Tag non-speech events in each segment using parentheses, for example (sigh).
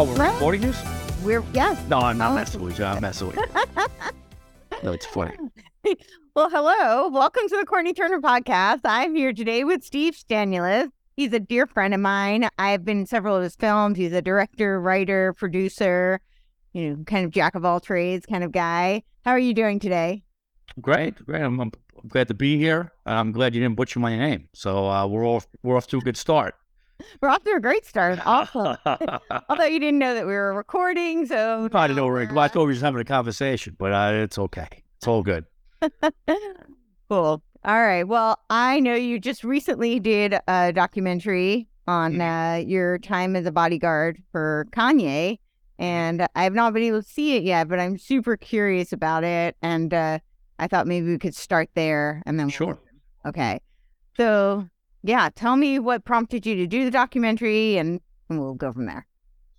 Oh, we're Right. recording this? We're yes. No, I'm not Oh. messing with you. I'm messing with you. (laughs) no, it's funny. (laughs) Well, hello. Welcome to the Courtenay Turner podcast. I'm here today with Steve Stanulis. He's a dear friend of mine. I've been in several of his films. He's a director, writer, producer, you know, kind of jack of all trades kind of guy. How are you doing today? Great, great. I'm, I'm glad to be here. I'm glad you didn't butcher my name. So uh, we're off. We're off to a good start. We're off to a great start. Awesome. (laughs) (laughs) Although you didn't know that we were recording, so I didn't know. we were- I thought we were just having a conversation, but uh, it's okay. It's all good. (laughs) cool. All right. Well, I know you just recently did a documentary on uh, your time as a bodyguard for Kanye, and I have not been able to see it yet, but I'm super curious about it, and uh, I thought maybe we could start there, and then Sure. Okay. So yeah, tell me what prompted you to do the documentary, and, and we'll go from there.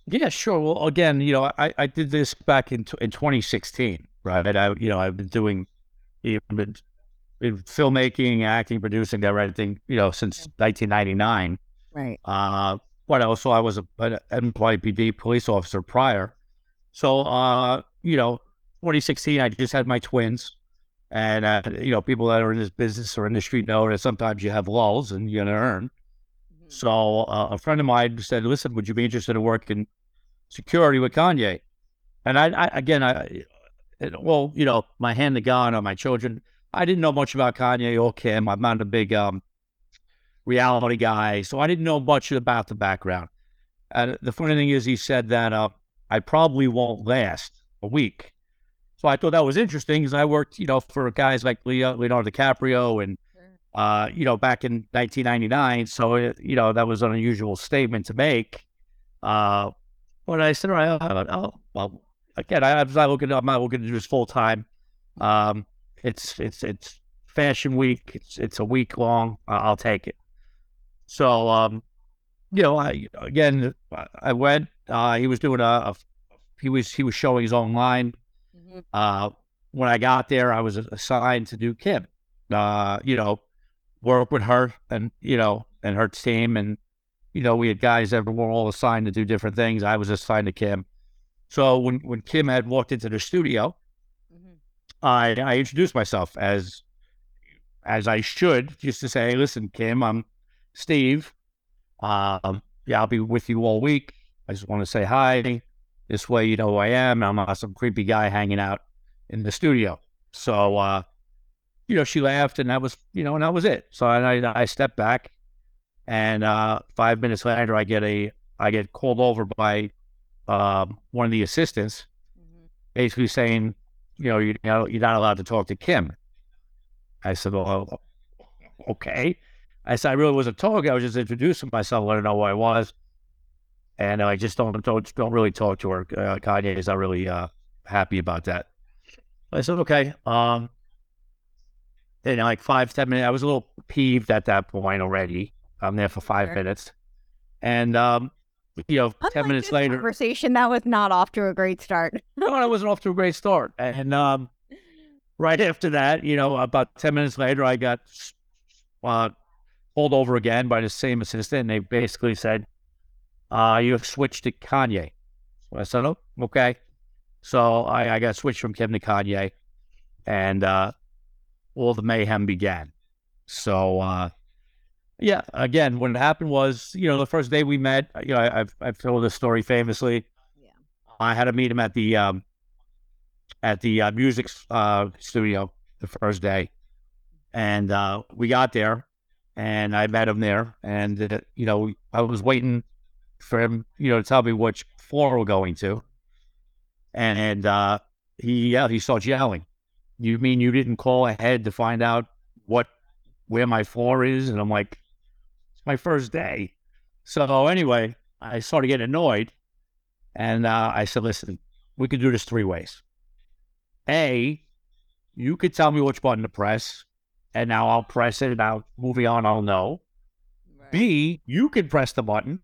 Yeah, sure. Well, again, you know, I, I did this back in in 2016, right? And I, you know, I've been doing you know, been in filmmaking, acting, producing, directing, you know, since 1999. Right. Uh, what else? So I was a, an NYPD police officer prior. So, uh, you know, 2016, I just had my twins. And, uh, you know, people that are in this business or industry know that sometimes you have lulls and you're going to earn. So uh, a friend of mine said, listen, would you be interested in working security with Kanye? And I, I again, I, it- well, you know, my hand to God on my children. I didn't know much about Kanye or Kim. I'm not a big um, reality guy, so I didn't know much about the background. And the funny thing is, he said that uh, I probably won't last a week. So I thought that was interesting because I worked, you know, for guys like Leo, Leonardo DiCaprio and, uh, you know, back in 1999. So, it, you know, that was an unusual statement to make. Uh, but I said, all right, I'll, I'll, well, again, I, I'm not looking, I'm not looking to do this full time. Um, it's, it's, it's fashion week. It's, it's a week long. I'll take it. So, um, you know, I, again, I went, uh, he was doing a, a he was, he was showing his own line. Uh, when I got there, I was assigned to do Kim. Uh, you know, work with her and you know and her team, and you know we had guys that were all assigned to do different things. I was assigned to Kim. So when when Kim had walked into the studio, I I introduced myself as as I should, just to say, listen, Kim, I'm Steve. Um, yeah, I'll be with you all week. I just want to say hi. This way, you know who I am. I'm not some creepy guy hanging out in the studio. So, uh, you know, she laughed, and that was, you know, and that was it. So I, I stepped back, and uh, five minutes later, I get a, I get called over by um, one of the assistants, basically saying, you know, you know, you're not allowed to talk to Kim. I said, well, okay. I said, I really wasn't talking. I was just introducing myself, letting her know who I was and I just don't don't don't really talk to her. Uh, Kanye is not really uh, happy about that. I said, okay. Um, and like five ten minutes, I was a little peeved at that point already. I'm there for five Sure. minutes, and um, you know, ten minutes later, conversation that was not off to a great start. (laughs) no, I wasn't off to a great start. And um, right after that, you know, about 10 minutes later, I got uh, pulled over again by the same assistant. And they basically said, uh, you have switched to Kanye. So I said, oh, okay. So I, I got switched from Kim to Kanye. And uh, all the mayhem began. So, uh, yeah, again, what happened was, you know, the first day we met, you know, I, I've, I've told this story famously. Yeah. I had to meet him at the um, at the uh, music uh, studio the first day, And uh, we got there, and I met him there, and uh, you know, I was waiting for him, you know, to tell me which floor we're going to, and, and uh, he yeah, he starts yelling. You mean you didn't call ahead to find out what where my floor is? And I'm like, it's my first day. So anyway, I started getting annoyed, and uh, I said, listen, we could do this three ways. A, you could tell me which button to press, and now I'll press it. Now, moving on, I'll know. B, you can press the button,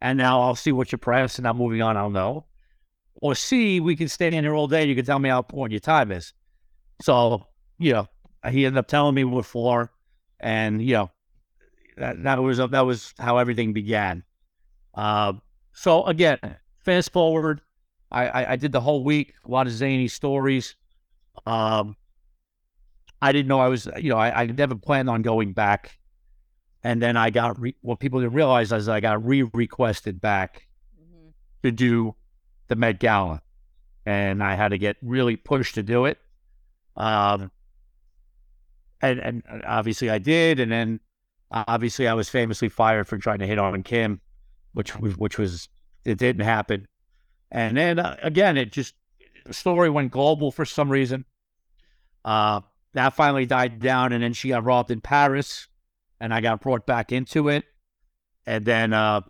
and now I'll see what you press, and now moving on, I'll know. Or C, we can stay in here all day. You can tell me how important your time is. So, you know, he ended up telling me what for, and you know, that that was that was how everything began. Uh, so again, fast forward, I, I, I did the whole week, a lot of zany stories. Um, I didn't know I was, you know, I, I never planned on going back, and then I got re- what people didn't realize is I got re-requested back mm-hmm. to do the Met Gala, and I had to get really pushed to do it. Um, and and obviously I did, and then obviously I was famously fired for trying to hit on Kim, which was which was it didn't happen. And then uh, again, it just the story went global for some reason. Uh, that finally died down, and then she got robbed in Paris, and I got brought back into it. And then, uh,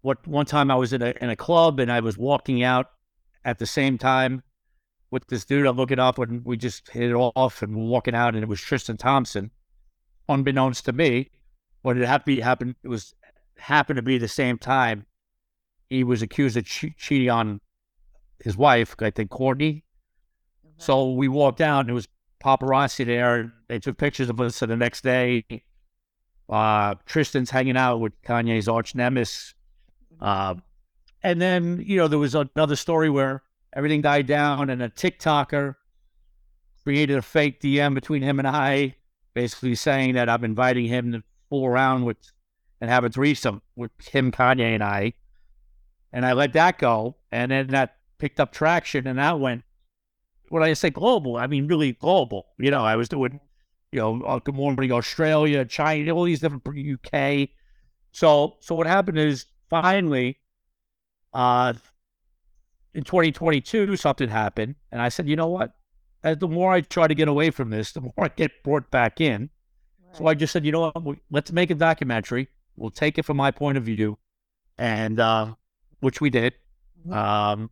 what one time I was in a in a club, and I was walking out at the same time with this dude. I'm looking up, and we just hit it off, and we're walking out, and it was Tristan Thompson. Unbeknownst to me, what it happened happened it was happened to be the same time he was accused of che- cheating on his wife, I think Courtenay. Mm-hmm. So we walked out, and it was paparazzi there. They took pictures of us. So the next day, uh, Tristan's hanging out with Kanye's arch nemesis. Uh, and then, you know, there was another story where everything died down, and a TikToker created a fake DM between him and I, basically saying that I'm inviting him to fool around with and have a threesome with him, Kanye, and I and I let that go, and then that picked up traction, and that went. When I say global, I mean really global. You know, I was doing, you know, uh, Good Morning Australia, China, all these different UK. So, so what happened is finally, uh, in 2022, something happened, and I said, you know what? As the more I try to get away from this, the more I get brought back in. Right. So I just said, you know what? Let's make a documentary. We'll take it from my point of view, and uh, which we did. Mm-hmm. Um,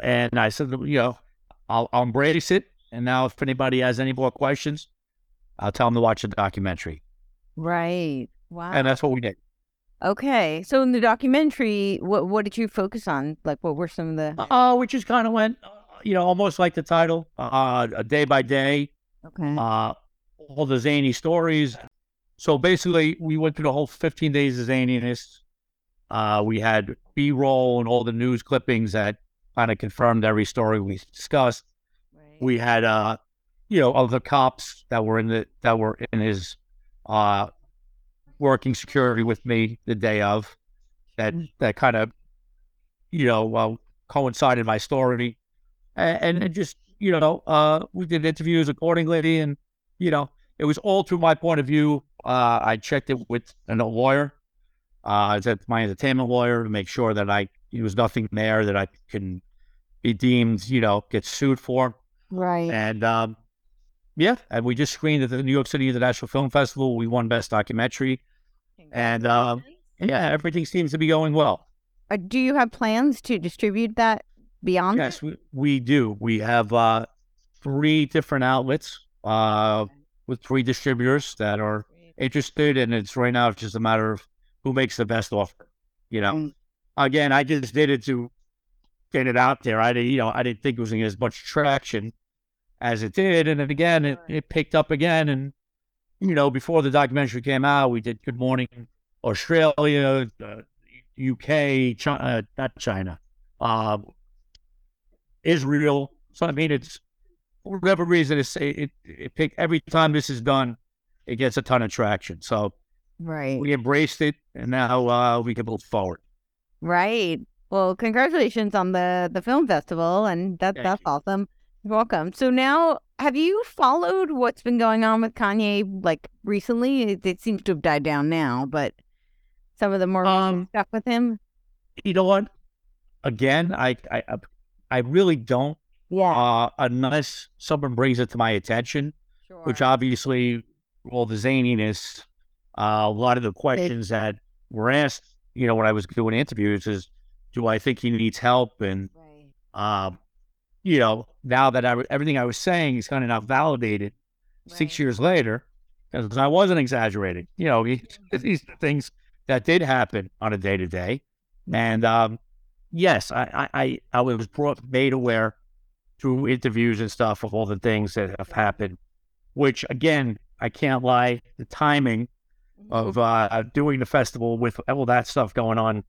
and I said, you know, I'll, I'll embrace it. And now, if anybody has any more questions, I'll tell them to watch the documentary. Right. Wow. And that's what we did. Okay. So in the documentary, what what did you focus on? Like, what were some of the? Uh, we just kind of went, you know, almost like the title, uh, a day by day. Okay. Uh, all the zany stories. So basically, we went through the whole 15 days of zaniness. Uh, we had B roll and all the news clippings that kind of confirmed every story we discussed. Right. We had, uh, you know, other cops that were in the that were in his uh, working security with me the day of that mm. that kind of, you know, well, coincided my story, and, and just you know, uh, we did interviews accordingly, and you know, it was all through my point of view. Uh, I checked it with a lawyer uh, my entertainment lawyer to make sure that I there was nothing there that I can be deemed, you know, get sued for. Right. And um, yeah, and we just screened at the New York City International Film Festival. We won Best Documentary, and uh, yeah, everything seems to be going well. Uh, do you have plans to distribute that beyond? Yes, we, we do. We have uh, three different outlets uh, with three distributors that are interested, and it's right now it's just a matter of who makes the best offer. You know, mm. Again, I just did it to get it out there. I didn't, you know, I didn't think it was going to get as much traction as it did. And then again, it, it picked up again. And, you know, before the documentary came out, we did Good Morning Australia, uh, UK, China, uh, not China, uh, Israel. So, I mean, it's for whatever reason, it's, it, it, it pick, every time this is done, it gets a ton of traction. So, Right. We embraced it, and now uh, we can move forward. Right. Well, congratulations on the the film festival, and that that's you. awesome. welcome. So now, have you followed what's been going on with Kanye like recently? It, it seems to have died down now, but some of the more Um, stuff with him. You know what? Again, I I I really don't Yeah, uh, unless someone brings it to my attention, sure. which obviously, all the zaniness, uh, a lot of the questions that were asked, you know, when I was doing interviews is, do I think he needs help? And, right. um, you know, now that I, everything I was saying is kind of now validated six years later, because I wasn't exaggerating, you know, he- these (laughs) are things that did happen on a day to day. And, um, yes, I, I, I, I was brought, made aware through interviews and stuff of all the things that have happened, which again, I can't lie, the timing of uh, doing the festival with all that stuff going on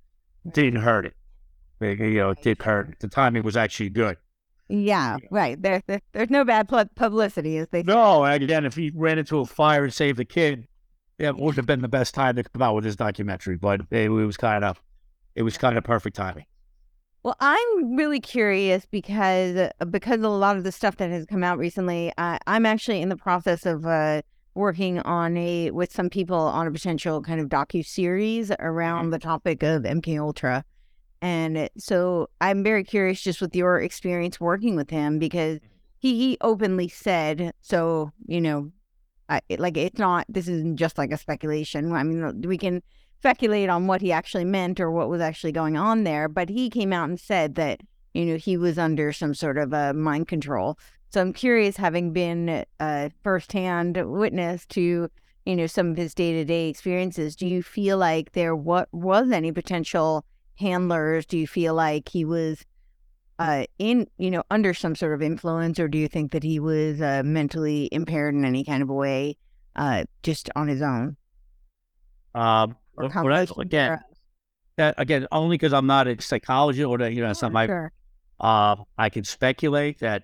didn't hurt it. You know, it did hurt. The timing was actually good. Yeah, right. There, there, there's no bad publicity, as they say. No, again, if he ran into a fire and saved the kid, yeah, it would have been the best time to come out with his documentary. But it, it was kind of, it was kind of perfect timing. Well, I'm really curious because because of a lot of the stuff that has come out recently, I, I'm actually in the process of uh, working on a with some people on a potential kind of docu series around mm-hmm. the topic of MK Ultra, and so I'm very curious just with your experience working with him because mm-hmm. he, he openly said so. You know, I, like it's not this isn't just like a speculation. I mean, uh, we can speculate on what he actually meant or what was actually going on there, but he came out and said that, you know, he was under some sort of a mind control. So I'm curious, having been a firsthand witness to, you know, some of his day to day experiences, do you feel like there what was any potential handlers? Do you feel like he was uh, in, you know, under some sort of influence, or do you think that he was uh, mentally impaired in any kind of a way, uh, just on his own? Um, Or but- but I- again, that, again, only because I'm not a psychologist or that, you know, not my, Sure. Uh, I can speculate that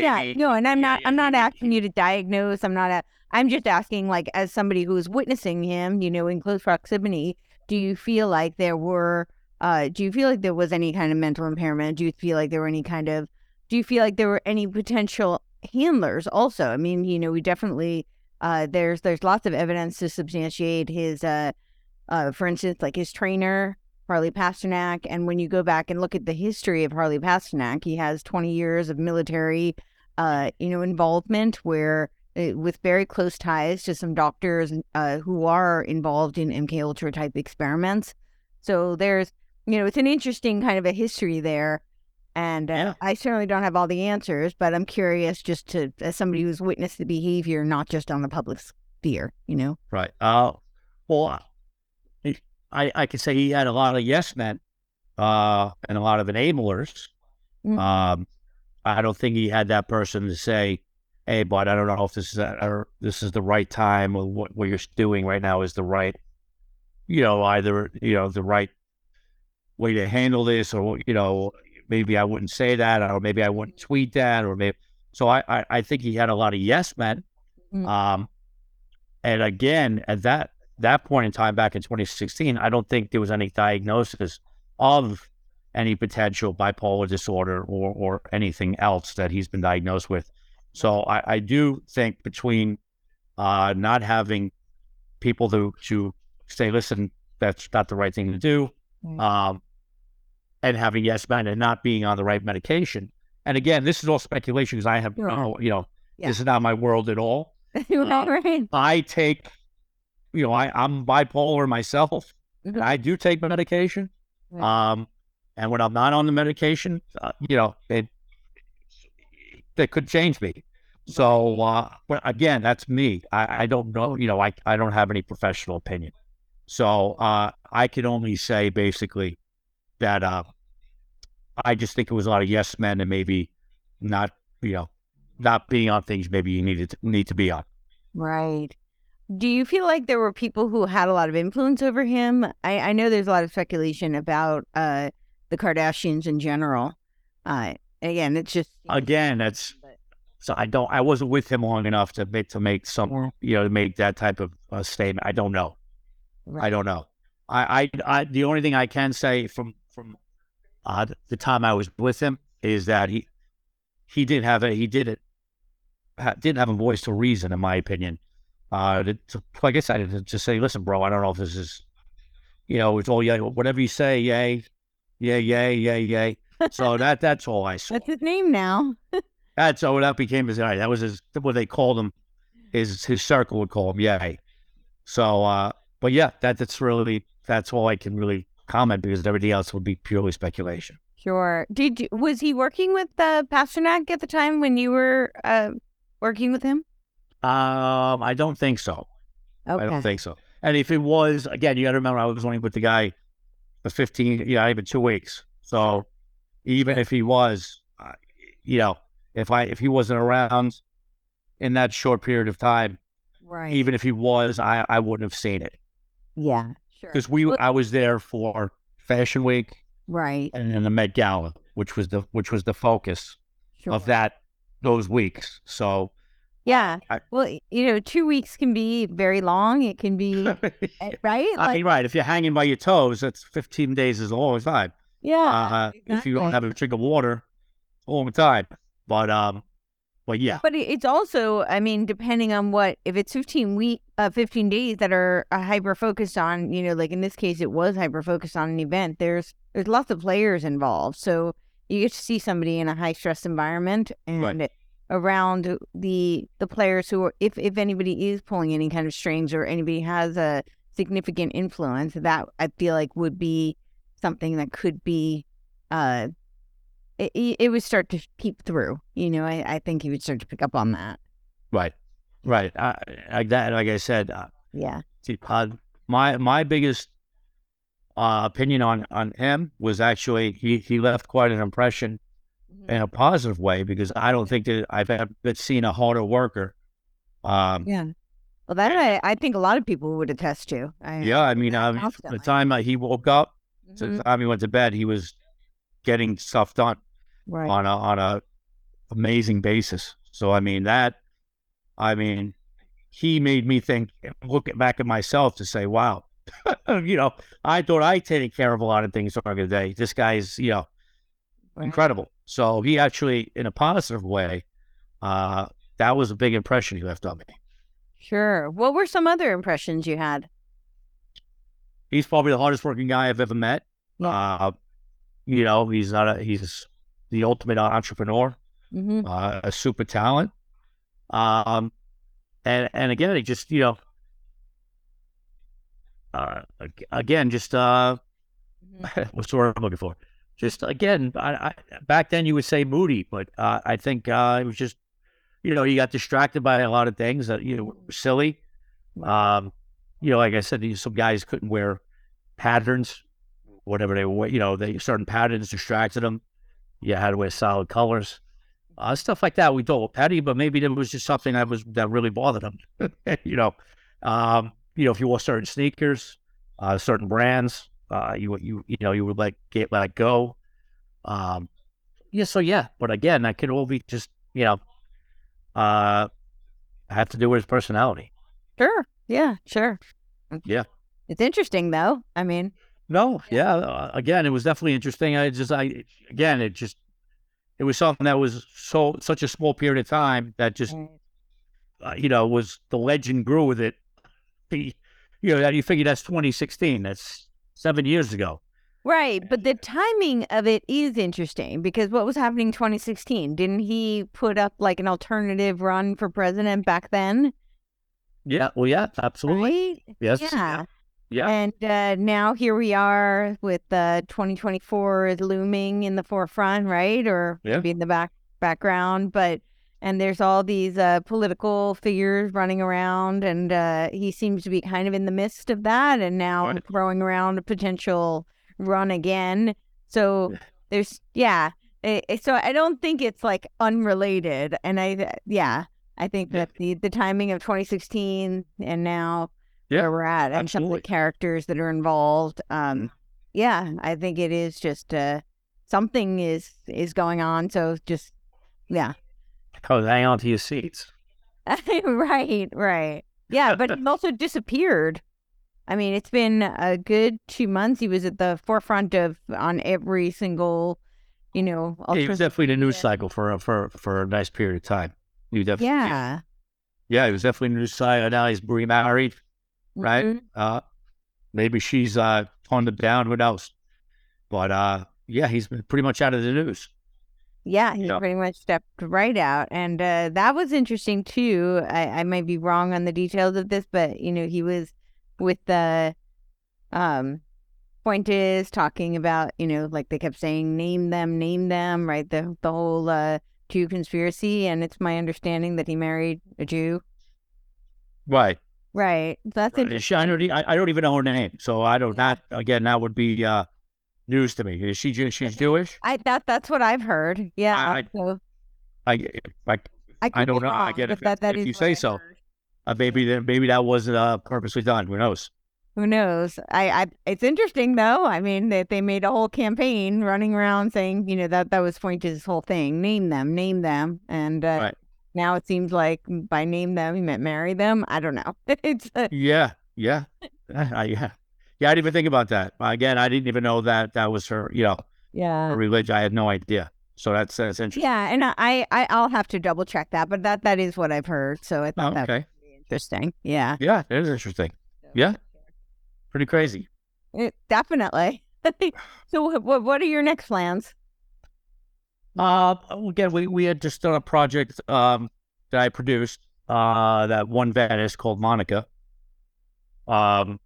yeah, no, and I'm yeah, not. yeah, I'm not asking you to diagnose. I'm not. A, I'm just asking, like, as somebody who is witnessing him, you know, in close proximity, do you feel like there were? Uh, do you feel like there was any kind of mental impairment? Do you feel like there were any kind of? Do you feel like there were any potential handlers? Also, I mean, you know, we definitely. Uh, there's there's lots of evidence to substantiate his. Uh, uh, for instance, like his trainer Harley Pasternak. And when you go back and look at the history of Harley Pasternak, he has 20 years of military, uh, you know, involvement where uh, with very close ties to some doctors uh, who are involved in MK Ultra type experiments. So there's, you know, it's an interesting kind of a history there. And uh, Yeah. I certainly don't have all the answers, but I'm curious just to, as somebody who's witnessed the behavior, not just on the public sphere, you know? Right. Uh, well, I, I could say he had a lot of yes men, uh, and a lot of enablers. Mm. Um, I don't think he had that person to say, "Hey, bud, I don't know if this is a, or this is the right time or what what you're doing right now is the right, you know, either you know the right way to handle this, or you know, maybe I wouldn't say that, or maybe I wouldn't tweet that, or maybe." So I I, I think he had a lot of yes men. Mm. Um, and again, at that that point in time, back in 2016, I don't think there was any diagnosis of any potential bipolar disorder or or anything else that he's been diagnosed with. So I, I do think between uh, not having people to to say, listen, that's not the right thing to do, Right. um, and having yes men and not being on the right medication. And again, this is all speculation because I have no, you know, Yeah. this is not my world at all. (laughs) right. I take, you know, I, I'm bipolar myself, Mhm. and I do take my medication. Right. Um, and when I'm not on the medication, uh, you know, it that could change me. So, uh, but again, that's me. I, I don't know, you know, I, I don't have any professional opinion. So, uh, I can only say basically that, uh, I just think it was a lot of yes men and maybe not, you know, not being on things maybe you needed to, need to be on. Right. Do you feel like there were people who had a lot of influence over him? I, I know there's a lot of speculation about uh, the Kardashians in general. Uh, again, it's just Again, that's so I don't. I wasn't with him long enough to make to make some you know to make that type of uh, statement. I don't know. I don't know. I, I I the only thing I can say from from uh, the time I was with him is that he he did have a he did it ha- didn't have a voice to reason, in my opinion. Uh, to, to, like I said, to just say, listen, bro, I don't know if this is, you know, it's all yeah, whatever you say, yay, yay, yay, yay, yay. So (laughs) that that's all I saw. That's his name now. (laughs) That's so that became his. That was his. What they called him. His his circle would call him. Yay. So, uh, but yeah, that that's really that's all I can really comment because everything else would be purely speculation. Sure. Did you, was he working with uh, Pasternak at the time when you were uh, working with him? Um, I don't think so. Okay. I don't think so. And if it was, again, you got to remember I was only with the guy for fifteen, yeah, even two weeks. So even if he was, uh, you know, if I if he wasn't around in that short period of time, right. even if he was, I I wouldn't have seen it yeah. Sure. because we Well- I was there for Fashion Week Right. and then the Met Gala, which was the which was the focus Sure. of that those weeks. So Yeah. I- well, you know, two weeks can be very long. It can be uh, (laughs) right. I mean, right. If you're hanging by your toes, that's 15 days is a long time. yeah. Uh, If you don't have a drink of water, a long time. But um, but yeah, But it's also, I mean, depending on what, if it's 15 week, uh, 15 days that are uh, hyper focused on, you know, like in this case, it was hyper focused on an event. There's there's lots of players involved, so you get to see somebody in a high stress environment and around the the players who are, if if anybody is pulling any kind of strings or anybody has a significant influence, that I feel like would be something that could be uh it, it would start to peep through. You know, I, I think he would start to pick up on that. right, right. I, like that, like I said, uh, Yeah. see, uh, my my biggest uh, opinion on on him was actually he he left quite an impression in a positive way because I don't think that I've ever seen a harder worker. Um, Yeah. Well, that I, I think a lot of people would attest to. I, yeah, I mean, Constantly. the time he woke up Mhm. the time he went to bed, he was getting stuff done. Right. on a on a amazing basis. So I mean that I mean he made me think look back at myself to say, wow, (laughs) you know, I thought I taken care of a lot of things during the day. This guy's, you know, Right. incredible. So he actually in a positive way, uh, that was a big impression he left on me. Sure. What were some other impressions you had? He's probably the hardest working guy I've ever met. Yeah. Uh, you know, he's not a he's the ultimate entrepreneur. Mm-hmm. uh, a super talent. Um, and and again, it just you know, uh, again, just uh, (laughs) what's the word I'm looking for? Just again, I, I back then you would say moody, but uh, I think uh, it was just you know, you got distracted by a lot of things that you know were silly. Um, you know, like I said, some guys couldn't wear patterns, whatever they were. You know, they certain patterns distracted them. You had to wear solid colors, uh, stuff like that. We thought were petty, but maybe it was just something that was that really bothered them. (laughs) you know, um, you know, if you wore certain sneakers, uh, certain brands, uh, you you you know, you would like get let go. Um, yeah, so yeah, but again, that could all be just you know, uh, have to do with his personality. Sure. Yeah. Sure. Yeah. It's interesting though. I mean, No, yeah. Uh, again, it was definitely interesting. I just, I again, it just, it was something that was so such a small period of time that just, uh, you know, was the legend grew with it. The, you know, that you figure that's 2016. That's seven years ago. right. But the timing of it is interesting because what was happening in 2016? Didn't he put up like an alternative run for president back then? Yeah. Well, yeah, absolutely. Right? Yes. Yeah. Yeah. And uh, now here we are with uh, 2024 is looming in the forefront, right? Or Yeah. maybe in the back background, but and there's all these uh, political figures running around, and uh, he seems to be kind of in the midst of that, and now Right. throwing around a potential run again. So Yeah. there's yeah. It, it- so I don't think it's like unrelated, and I yeah. I think Yeah. that the, the timing of 2016 and now Yeah, where we're at and some of the characters that are involved. Um, yeah, I think it is just uh, something is is going on. So just yeah, Oh, hang on to your seats. (laughs) right, right, yeah. But he also disappeared. I mean, it's been a good two months. He was at the forefront of on every single you know, Yeah, he was definitely in the news cycle for a- for for a nice period of time. He definitely, yeah. yeah, he was definitely in the news cycle. Now he's remarried. Right. Mhm. Uh, maybe she's uh toned him down. Who knows? But uh, yeah, he's been pretty much out of the news. Yeah, he Yeah. pretty much stepped right out. And uh, that was interesting too. I, I might be wrong on the details of this, but you know, he was with the um point is talking about, you know, like they kept saying name them, name them, right? The the whole uh Jew conspiracy. And it's my understanding that he married a Jew. Right. Right. That's Right. interesting. I don't. I, I don't even know her name, so I don't. That again, that would be uh, news to me. Is she? She's Jewish. I that that's what I've heard. Yeah. I- so I, I, I, could don't know. I get it. if- that, that if you say so. uh, maybe that maybe that wasn't uh, purposely done. Who knows? Who knows? I, I it's interesting though. I mean that they made a whole campaign running around saying, you know, that that was pointed to this whole thing. Name them, name them. And uh, Right. now it seems like by name them he meant marry them. I don't know. (laughs) it's uh, Yeah, yeah, (laughs) I, yeah, yeah. I didn't even think about that. Again, I didn't even know that that was her. You know, yeah. her religion. I had no idea. So that's that's interesting. Yeah, and I, I I'll have to double check that, but that that is what I've heard. So I Oh, thought that okay. was interesting. Yeah. Yeah, it is interesting. Yeah. Pretty crazy. It, definitely. (laughs) so what what are your next plans? Uh, again, we, we had just done a project um, that I produced uh, that won Venice called Monica, um,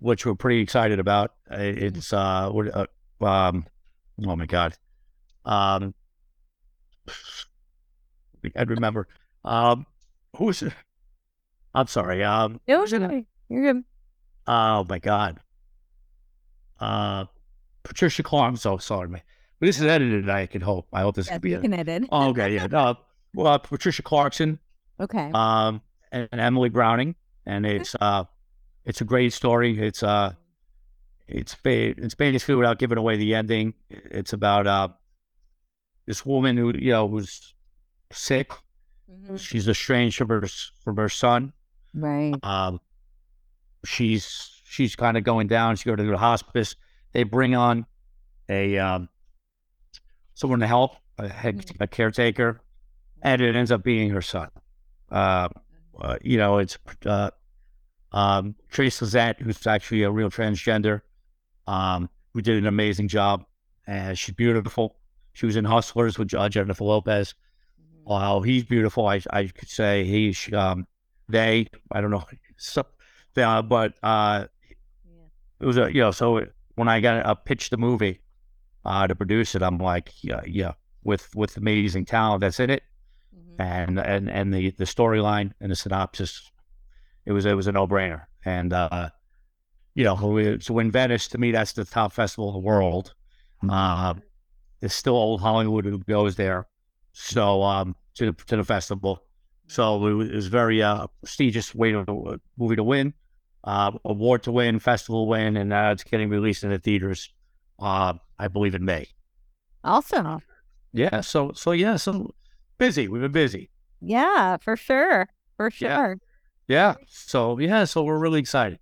which we're pretty excited about. Uh, It's uh, what, uh, um, oh my god, um, I remember. Um, who's? I'm sorry. Um, No, who's in it? You're good. Oh my god. Uh, Patricia Clark. I'm so sorry, man. But this is edited. I can hope. I hope this Yes, could be. can edit. oh, okay, yeah. No, well, uh, Patricia Clarkson, Okay. um, and, and Emily Browning, and it's uh, it's a great story. It's uh, it's ba- it's basically without giving away the ending. It's about uh, this woman who you know was sick. Mhm. She's estranged from her from her son. Right. Um, she's she's kind of going down. She goes to the hospice. They bring on a um, someone to help, a, head, a caretaker, and it ends up being her son. Uh, uh, you know, it's uh, um, Trace Lysette, who's actually a real transgender, um, who did an amazing job. And she's beautiful. She was in Hustlers with uh, Jennifer Lopez. Wow, he's beautiful. I I could say he's um they I don't know (laughs) so uh, but uh it was a you know so when I got uh, pitched the movie uh to produce it I'm like yeah yeah with with amazing talent that's in it Mhm. and and and the the storyline and the synopsis it was it was a no brainer and uh you know so in Venice to me that's the top festival in the world uh it's still old Hollywood who goes there so um to the to the festival so it was, very uh, prestigious way to movie to win, uh, award to win, festival win, and uh, it's getting released in the theaters. Uh, I believe in May. Awesome. Yeah. So so yeah. So busy. We've been busy. Yeah, for sure. For sure. Yeah. So yeah. So we're really excited.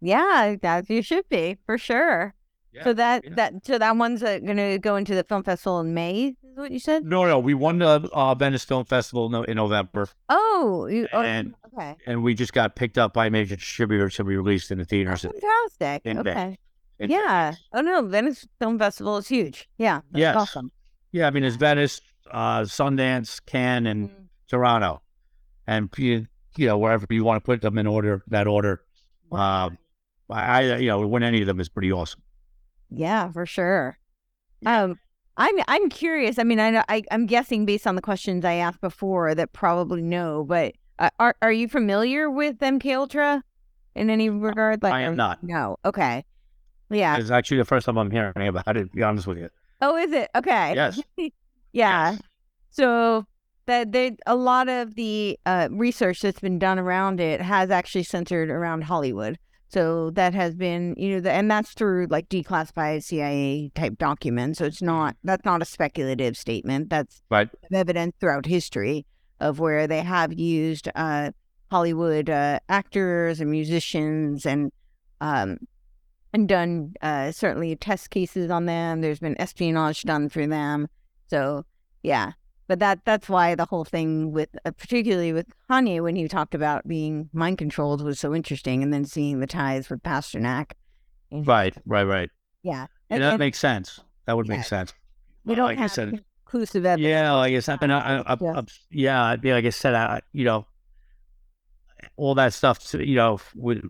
Yeah, that you should be for sure. Yeah, so that yeah. that so that one's uh, gonna go into the film festival in May. Is what you said? No, no. We won the uh, Venice Film Festival in November, Oh, you, oh, And- okay. and we just got picked up by a major distributor to be released in the Oh, theaters. in- fantastic. in okay. in Yeah. Venice. Oh no, Venice Film Festival is huge. Yeah. Yeah. Awesome. Yeah. I mean, it's Venice, uh, Sundance, Cannes, and Mhm. Toronto, and you, you know wherever you want to put them in order, that order. Um, I, I you know win any of them is pretty awesome. Yeah, for sure. Um, I'm I'm curious. I mean, I, know- I I'm guessing based on the questions I asked before that probably no, but uh, are are you familiar with MK Ultra in any regard? Like, I am not. No. Okay. Yeah. It's actually the first time I'm hearing about it. To be honest with you. Oh, is it? Okay. Yes. (laughs) yeah. Yes. So that they a lot of the uh, research that's been done around it has actually centered around Hollywood. So that has been, you know, the, and that's through like declassified CIA type documents. So it's not that's not a speculative statement. That's Right. evidence throughout history of where they have used uh, Hollywood uh, actors and musicians and um, and done uh, certainly test cases on them. There's been espionage done through them. So yeah, but that that's why the whole thing with uh, particularly with Kanye when he talked about being mind controlled was so interesting, and then seeing the ties with Pasternak. And- Right, right, right. Yeah, And that makes sense. That would Yeah. make sense. we don't like have said, conclusive evidence. Yeah, like I said, and I, Yeah. I, yeah, I mean, like I said, I, you know, all that stuff. You know, would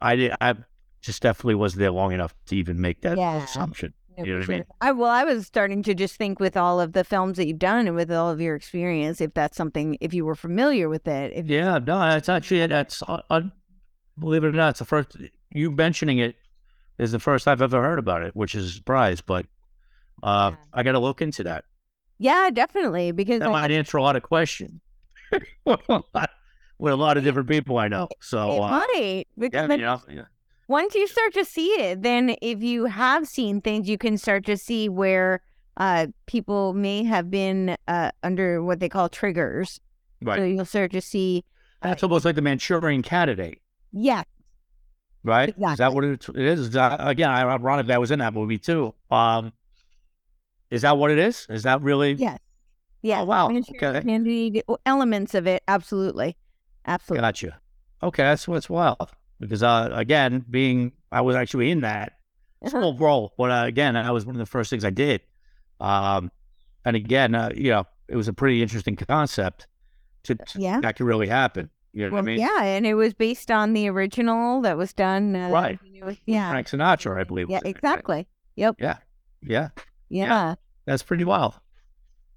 I did I just definitely wasn't there long enough to even make that Yeah. assumption. You know what I mean? I well, I was starting to just think with all of the films that you've done and with all of your experience, if that's something, if you were familiar with it, if Yeah, no, it's actually that's uh, believe it or not, it's the first you mentioning it is the first I've ever heard about it, which is a surprise. But uh, Yeah. I got to look into that. yeah, definitely, because That I- might answer a lot of questions (laughs) with a lot of different people I know. So it uh, might because yeah, then you know, yeah. Once you start to see it, then if you have seen things, you can start to see where uh, people may have been uh, under what they call triggers. Right. So you'll start to see, That's almost like the Manchurian Candidate. yeah, right? Exactly. Is that what it, is? Is that, again, I- ironic that was in that movie too. Um, is that what it is? Is that really? yes, yeah. Oh, wow. Manchurian Okay. Candidate, elements of it, absolutely, absolutely. Gotcha. Okay, that's what's wild. Because uh, again, being I was actually in that Uh-huh. small role, but uh, again, that was one of the first things I did. Um, and again, uh, you know, it was a pretty interesting concept to, to- Yeah. that could really happen. You know Well, what I mean? yeah, and it was based on the original that was done. Uh, Right. know, yeah, Frank Sinatra, I believe. yeah, was exactly. Yep. Yeah, yeah, Yeah. that's pretty wild.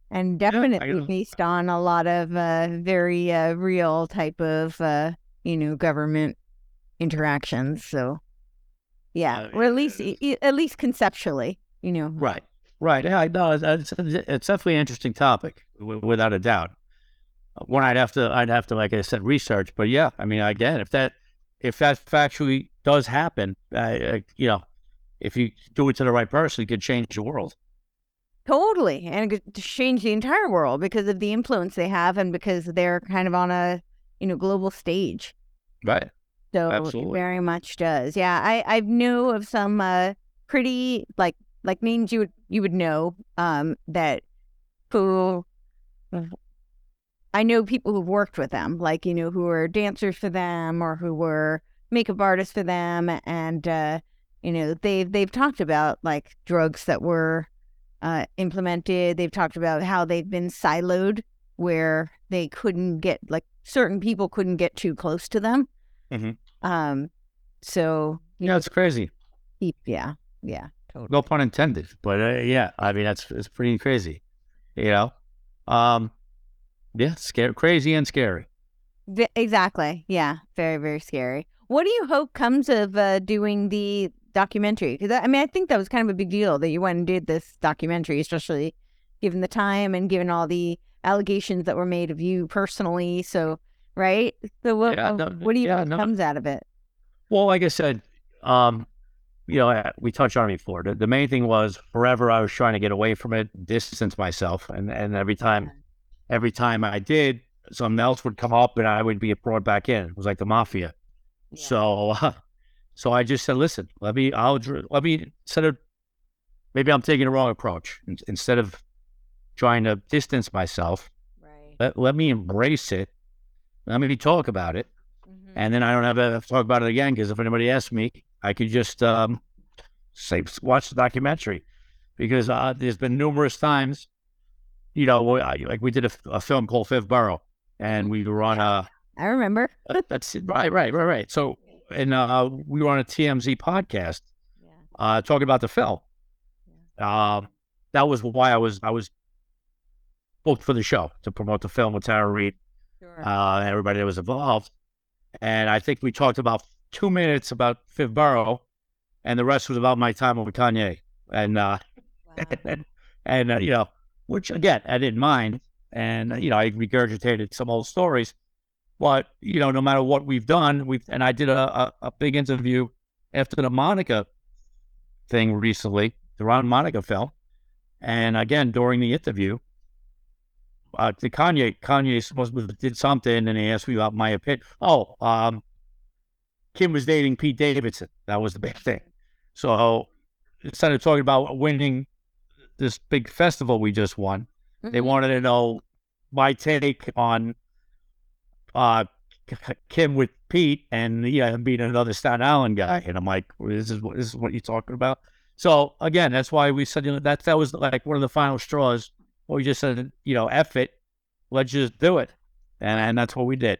And definitely know. based on a lot of uh, very uh, real type of, uh, you know, government interactions. So, yeah, Uh, or at least, at least conceptually, you know. Right, right. Yeah, I know. It's, it's, definitely an interesting topic, without a doubt. One I'd have to, I'd have to, like I said, research. But yeah, I mean, again, if that, if that factually does happen, uh, you know, if you do it to the right person, it could change the world. Totally, and it could change the entire world because of the influence they have, and because they're kind of on a, you know, global stage. Right. So Absolutely. it very much does. Yeah, I I know of some uh pretty like like names you would you would know um that who I know people who've worked with them, like you know who were dancers for them or who were makeup artists for them, and uh, you know they've they've talked about like drugs that were uh, implemented. They've talked about how they've been siloed, where they couldn't get like certain people couldn't get too close to them. Mhm. Um, so Yeah, it's crazy. yeah, yeah, totally. No pun intended. But uh, yeah, I mean, that's it's pretty crazy. You know, um, yeah, scary, crazy, and scary. V- exactly. Yeah, very very scary. What do you hope comes of uh, doing the documentary? Because I mean, I think that was kind of a big deal that you went and did this documentary, especially given the time and given all the allegations that were made of you personally. So, right? So, what Yeah, uh, no, what do you yeah, no. comes out of it? Well, like I said, um, you know, I- we touched on it before. The, the main thing was forever I was trying to get away from it, distance myself, and and every time, every time I did, something else would come up, and I would be brought back in. It was like the mafia. Yeah. So, (laughs) so I just said, listen, let me, I'll, let me instead of maybe I'm taking the wrong approach. In- Instead of trying to distance myself, Right. let, let me embrace it. Let me talk about it Mhm. and then I don't have to talk about it again because if anybody asks me, I could just um, say watch the documentary because uh, there's been numerous times, you know, like we did a film called Fifth Borough, and we were on a I remember. that's it, right, right, right, right. So and uh, we were on a TMZ podcast Yeah. uh, talking about the film. Um, that was why I was I was booked for the show to promote the film with Tara Reid Sure. uh, everybody that was involved. And I think we talked about two minutes about Fifth Borough, and the rest was about my time with Kanye. And uh, Wow. (laughs) and, uh, you know, which again I didn't mind, and uh, you know I regurgitated some old stories. But you know, no matter what we've done, we've and I did a, a, a big interview after the Monica thing recently, the Ron Monica fell, and again during the interview, uh, the Kanye Kanye supposed to did something, and he asked me about my opinion. Oh, um, Kim was dating Pete Davidson. That was the big thing. So instead of talking about winning this big festival we just won, they Mhm. wanted to know my take on uh, Kim with Pete and yeah, being another Staten Island guy. And I'm like, this is what this is what you're talking about. So again, that's why we said you know, that that was like one of the final straws. We just said, you know, F it, let's just do it, and and that's what we did.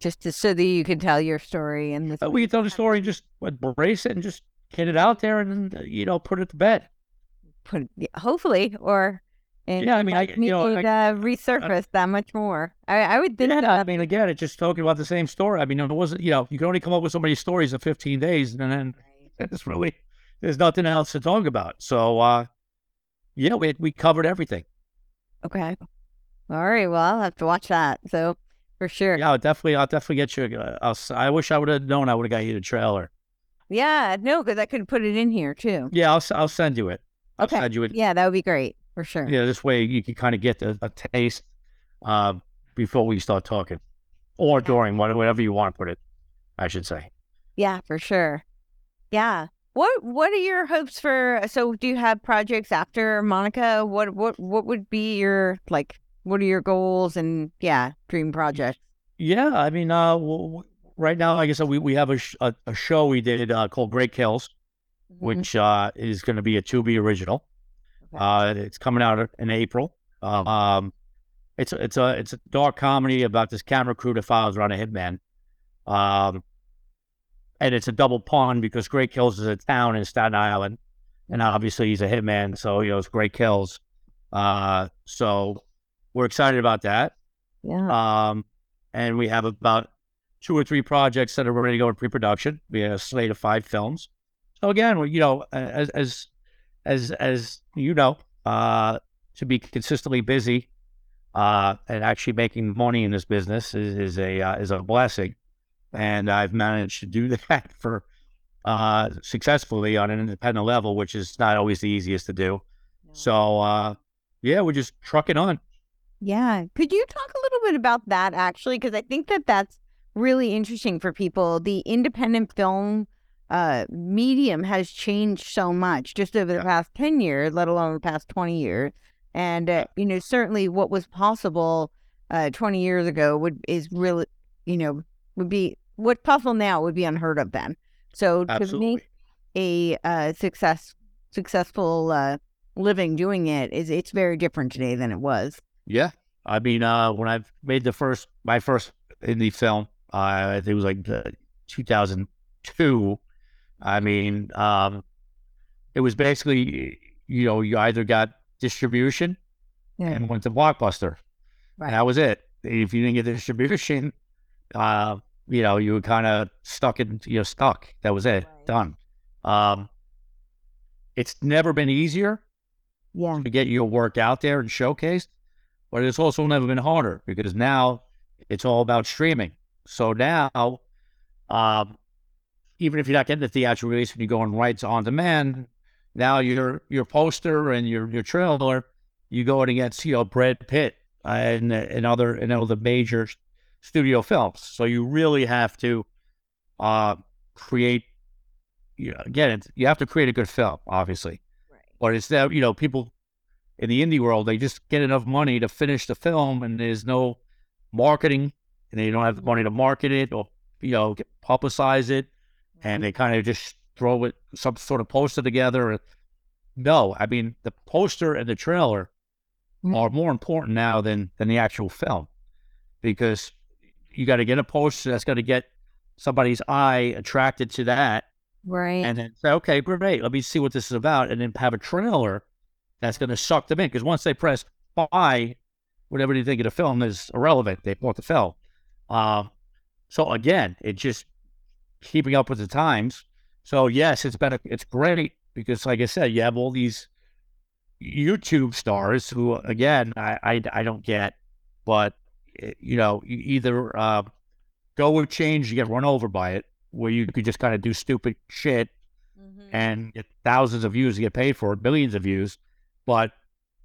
Just to, so that you can tell your story and this. Uh, we can tell the story and just embrace it and just get it out there and uh, you know put it to bed. put yeah, hopefully or and Yeah, I mean, I- you know, it, I- uh, resurface that much more. I, I would think Yeah, so. I mean, again, it's just talking about the same story. I mean, it wasn't, you know, you can only come up with so many stories in 15 days, and then it's (laughs) really, there's nothing else to talk about. So, uh, yeah, we, we covered everything. Okay. All right. Well, I'll have to watch that. So for sure. Yeah, I'll definitely, I'll definitely get you. Uh, I'll, I wish I would have known I would have got you the trailer. Yeah. No, because I could put it in here too. Yeah, I'll, I'll send you it. I'll Okay. send you it. Yeah, that would be great for sure. Yeah, this way you can kind of get the, a taste uh, before we start talking or during, whatever you want to put it, I should say. Yeah, for sure. Yeah. What What are your hopes for? So, do you have projects after Monica? What What What would be your like? What are your goals and yeah, dream projects? Yeah, I mean, uh, w- w- right now, like I said, we, we have a, sh- a, a show we did uh, called Great Kills, Mhm. which uh, is going to be a Tubi original. Okay. Uh, it's coming out in April. Um, it's a- it's a it's a dark comedy about this camera crew that follows around a hitman. Um, and it's a double pun because Great Kills is a town in Staten Island, and obviously he's a hitman, so you know it's Great Kills. Uh, so we're excited about that. yeah. Um, and we have about two or three projects that are ready to go in pre-production. We have a slate of five films. So again, you know, as as as as you know, uh, to be consistently busy, uh, and actually making money in this business is, is a uh, is a blessing, and I've managed to do (laughs) that for uh successfully on an independent level, which is not always the easiest to do. So uh, yeah, we're just trucking on. Yeah. Could you talk a little bit about that actually? Because I think that that's really interesting for people. The independent film uh, medium has changed so much just over the past 10 years, let alone the past 20 years. And, uh, you know, certainly what was possible uh, 20 years ago would is really, you know, would be what's possible now would be unheard of then. So to make a uh, success successful uh, living doing it is it's very different today than it was. Yeah. I mean, uh, when I made the first, my first indie film, uh, I think it was like uh, 2002. I mean, um, it was basically, you know, you either got distribution Yeah. and went to Blockbuster. Right. And that was it. If you didn't get distribution, uh, you know, you were kind of stuck in, you know, stuck. That was it. Right. Done. Um, it's never been easier Yeah. to get your work out there and showcased, but it's also never been harder because now it's all about streaming. So now, um, even if you're not getting the theatrical release and you're going rights on demand, now your your poster and your your trailer, you going against you know Brad Pitt and and other and other major studio films. So you really have to uh, create. You know, again, it's, you have to create a good film, obviously. Right. But it's that you know people in the indie world they just get enough money to finish the film, and there's no marketing, and they don't have the money to market it or you know get, publicize it, and they kind of just throw it some sort of poster together. No, I mean the poster and the trailer Mm. are more important now than than the actual film because you got to get a poster that's going to get somebody's eye attracted to that Right. and then say, okay, great, let me see what this is about, and then have a trailer that's going to suck them in. Because once they press buy, whatever they think of the film is irrelevant. They bought the film. Um, so again, it just keeping up with the times. So yes, it's been a, it's great because, like I said, you have all these YouTube stars who, again, I I, I don't get, but eh, you know, you either uh, go with change, you get run over by it, where you could just kind of do stupid shit Mm-hmm. and get thousands of views, to get paid for it, millions of views. But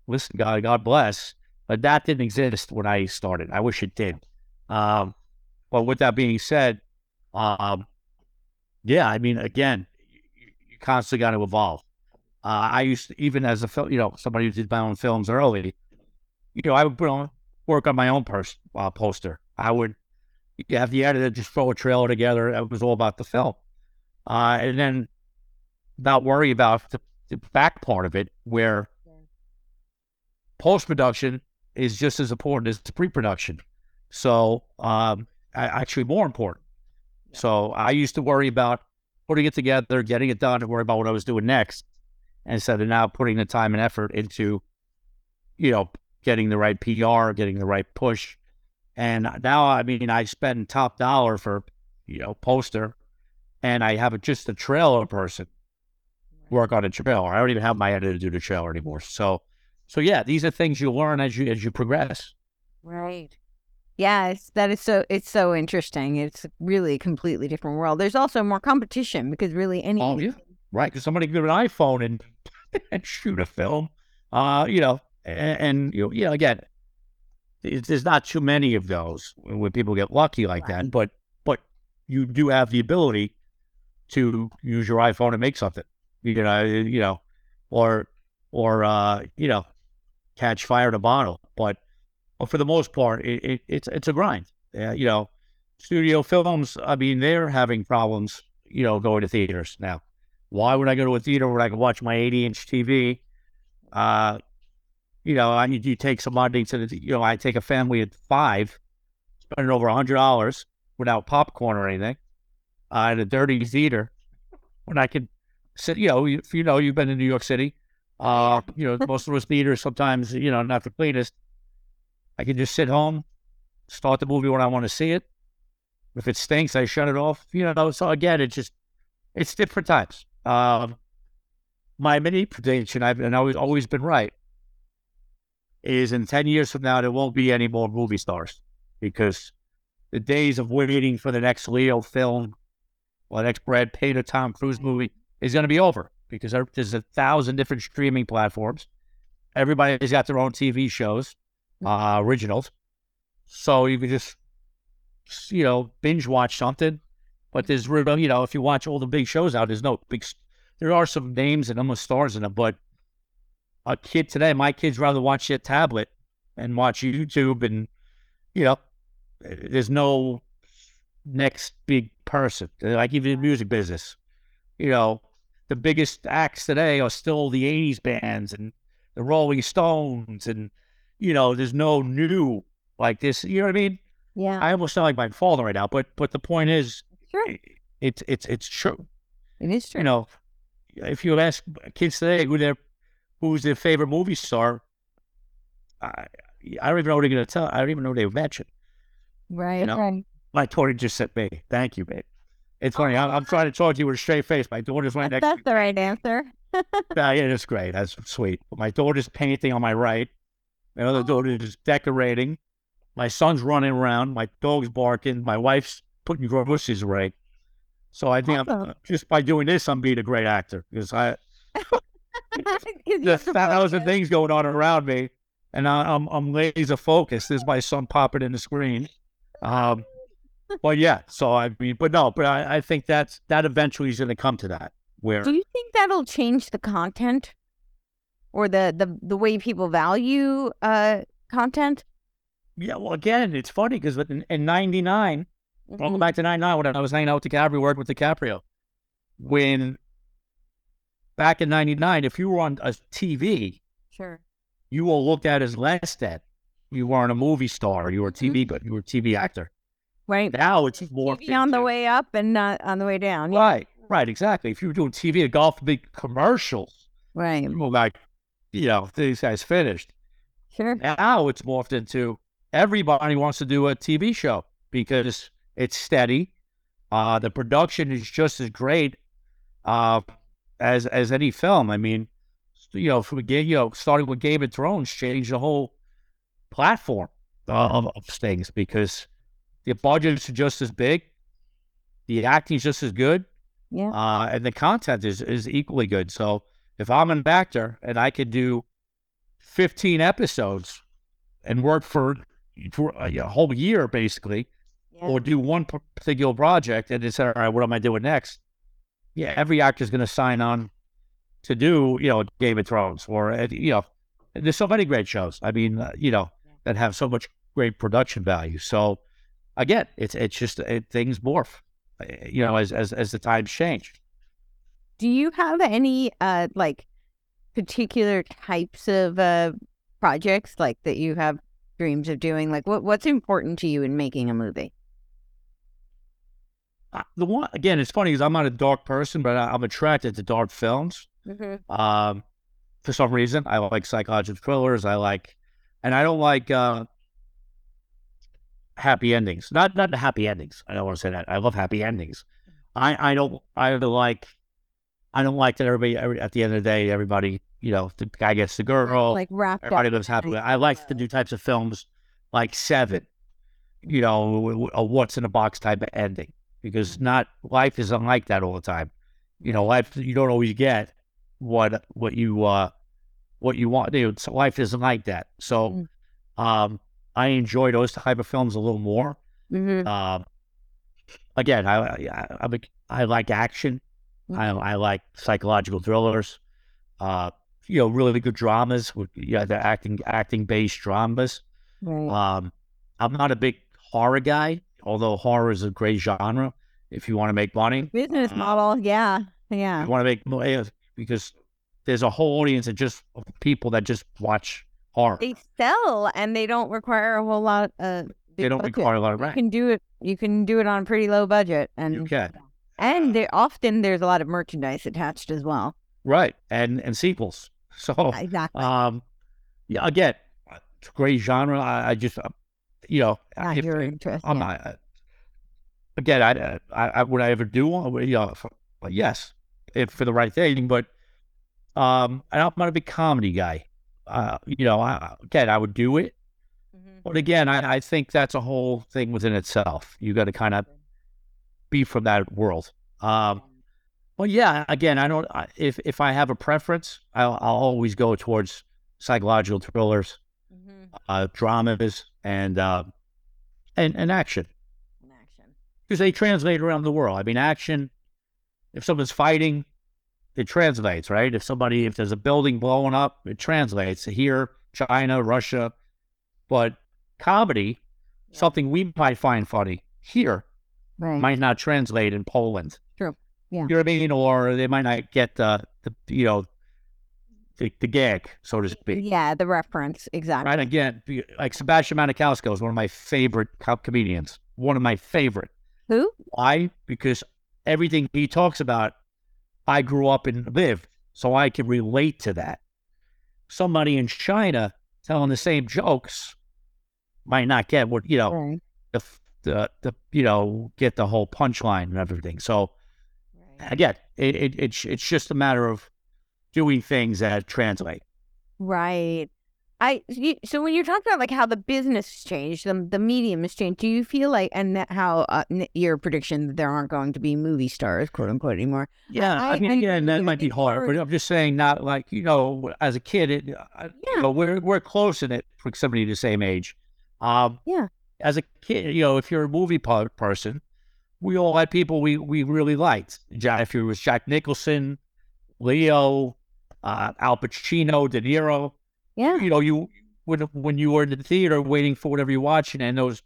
listen, God, God bless. But that didn't exist when I started. I wish it did. Um, but with that being said, um, yeah, I mean, again, you, you constantly got to evolve. Uh, I used to, even as a film, you know, somebody who did my own films early, you know, I would put on work on my own pers- uh, poster. I would have the editor just throw a trailer together. It was all about the film. Uh, and then not worry about the, the back part of it where post production is just as important as the pre production. So, um, I, actually more important. So I used to worry about putting it together, getting it done, and worry about what I was doing next, instead of now putting the time and effort into, you know, getting the right PR, getting the right push. And now, I mean, I spend top dollar for, you know, poster, and I have just a trailer person work on a trailer. I don't even have my editor do the trailer anymore. So, so yeah, these are things you learn as you as you progress. Right. Yes, that is so. It's so interesting. It's really a completely different world. There's also more competition because really any. Oh yeah, right. Because somebody can get an iPhone and (laughs) and shoot a film. Uh, you know, and, and you know, yeah, again, it, there's not too many of those when people get lucky like Right. that. But but you do have the ability to use your iPhone and make something. You know, you know, or or uh, you know, catch fire in a bottle. But but for the most part, it, it, it's it's a grind. Uh, you know, studio films. I mean, they're having problems. You know, going to theaters now. Why would I go to a theater where I can watch my 80 inch TV? Uh, you know, I need you take somebody to the. You know, I take a family of five, spending over a hundred dollars without popcorn or anything, uh, in a dirty theater, when I could sit. You know, if you know you've been in New York City. Uh, you know, most of those theaters sometimes, you know, not the cleanest. I can just sit home, start the movie when I want to see it. If it stinks, I shut it off. You know, so again, it's just it's different times. Um, my mini prediction, I've and always always been right, is in ten years from now there won't be any more movie stars because the days of waiting for the next Leo film or the next Brad Pitt or Tom Cruise movie is going to be over because there's a thousand different streaming platforms. Everybody's got their own TV shows, uh, originals, so you can just you know binge watch something. But there's you know, if you watch all the big shows out, there's no big. There are some names and almost stars in them, but a kid today, my kids rather watch their tablet and watch YouTube, and you know, there's no next big person. Like even in the music business, you know, the biggest acts today are still the '80s bands and the Rolling Stones, and you know, there's no new like this. You know what I mean? Yeah. I almost sound like my father right now, but but the point is, Sure. it's it's it's true. It is true. You know, if you ask kids today who their who's their favorite movie star, I I don't even know what they're gonna tell. I don't even know what they would mention. right. know, right. My daughter just said me. Thank you, babe. It's funny. I'm, I'm trying to talk to you with a straight face. My daughter's right next. That's the right answer. (laughs) Uh, yeah, that's great. That's sweet. But my daughter's painting on my right. My other daughter is decorating. My son's running around. My dog's barking. My wife's putting groceries away. So I think I'm, Awesome. just by doing this, I'm being a great actor because I (laughs) there's of things going on around me, and I, I'm I'm laser focused. There's my son popping in the screen. Um, but yeah, so I mean, but no, but I, I think that's that eventually is going to come to that where Do you think that'll change the content or the the the way people value uh content? yeah. Well, again, it's funny because in, in '99, I'll go Mhm. back to '99 when I was hanging out with DiCaprio, working with DiCaprio. When back in '99, if you were on a TV, Sure. you were looked at as less than. You weren't a movie star. You were a TV, but you were a TV actor. Right. Now it's more on the way up and not on the way down. Yeah. Right, right, exactly. If you were doing TV, a golf big commercials, Right. you like, you know, these guys finished. Sure. Now it's morphed into everybody wants to do a TV show because it's steady. Uh, the production is just as great uh, as as any film. I mean, you know, from you know, starting with Game of Thrones changed the whole platform of, of things because the budgets are just as big, the acting's just as good, Yeah. uh, and the content is is equally good. So if I'm an actor and I could do 15 episodes and work for for a a whole year basically, Yeah. or do one particular project and decide, all right, what am I doing next? Yeah, every actor is going to sign on to do, you know, Game of Thrones or, uh, you know, there's so many great shows. I mean, uh, you know, that have so much great production value. So again, it's it's just it, things morph, uh, you know, as as as the times change. Do you have any uh like particular types of uh projects like that you have dreams of doing? Like what what's important to you in making a movie? Uh, The one again, it's funny because I'm not a dark person, but I, I'm attracted to dark films. Mm-hmm. Um, for some reason, I like psychological thrillers. I like, and I don't like uh, happy endings. Not not the happy endings. I don't want to say that. I love happy endings. I I don't I don't like. I don't like that everybody every, at the end of the day everybody you know the guy gets the girl like wrapped everybody up. lives happily. I like the new types of films like Seven, you know, a what's in a box type of ending because not life isn't like that all the time. You know, life you don't always get what what you uh what you want. Dude, so life isn't like that. So, Mm. um, I enjoy those type of films a little more. Mhm. Um, again, I I, a, I like action. I I like psychological thrillers. Uh, you know, really good dramas with yeah, the acting acting based dramas. Right. Um, I'm not a big horror guy, although horror is a great genre if you want to make money. Business uh, model, yeah. Yeah. You want to make money because there's a whole audience of just people that just watch horror. They sell and they don't require a whole lot uh They don't budget. require a lot of You can do it you can do it on a pretty low budget and You can. and there often there's a lot of merchandise attached as well. Right. And and sequels. (laughs) So Exactly. um yeah, again, it's a great genre. I, I just uh, you know, Not if- your interest. I'm yeah. not. uh, Again, I, I, I would I ever do one? You know, yes, if for the right thing. But um, I'm not a big comedy guy. Uh, you know, I, again, I would do it, Mhm. but again, I, I think that's a whole thing within itself. You got to kind of be from that world. Um, well, yeah. Again, I don't. If if I have a preference, I'll, I'll always go towards psychological thrillers, Mhm. uh, dramas, and uh, and and action In action. because they translate around the world. I mean, action. If someone's fighting, it translates, right? If somebody, if there's a building blowing up, it translates here, China, Russia. But comedy, Yeah. something we might find funny here, Right. might not translate in Poland. True. Yeah. You know what I mean? Or they might not get the, the you know, the, the gag, so to speak. yeah, the reference. Exactly. Right? Again, like Sebastian Maniscalco is one of my favorite co- comedians. One of my favorite. Who? Why? Because everything he talks about, I grew up and lived, so I can relate to that. Somebody in China telling the same jokes might not get what you know Right. the the, the you know get the whole punchline and everything. So again, it, it it's it's just a matter of doing things that translate. Right. I you, so when you talk about like how the business has changed, the the medium has changed. Do you feel like and that how uh, your prediction that there aren't going to be movie stars, quote unquote, anymore? Yeah, I, I- mean, I again, that might be hard, but I'm just saying, not like you know, as a kid, it, Yeah. you know, we're we're close in it for somebody the same age. Um, Yeah. As a kid, you know, if you're a movie po- person, we all had people we we really liked. Ja- If it was Jack Nicholson, Leo, uh, Al Pacino, De Niro, Yeah. you know, you when when you were in the theater waiting for whatever you're watching, and those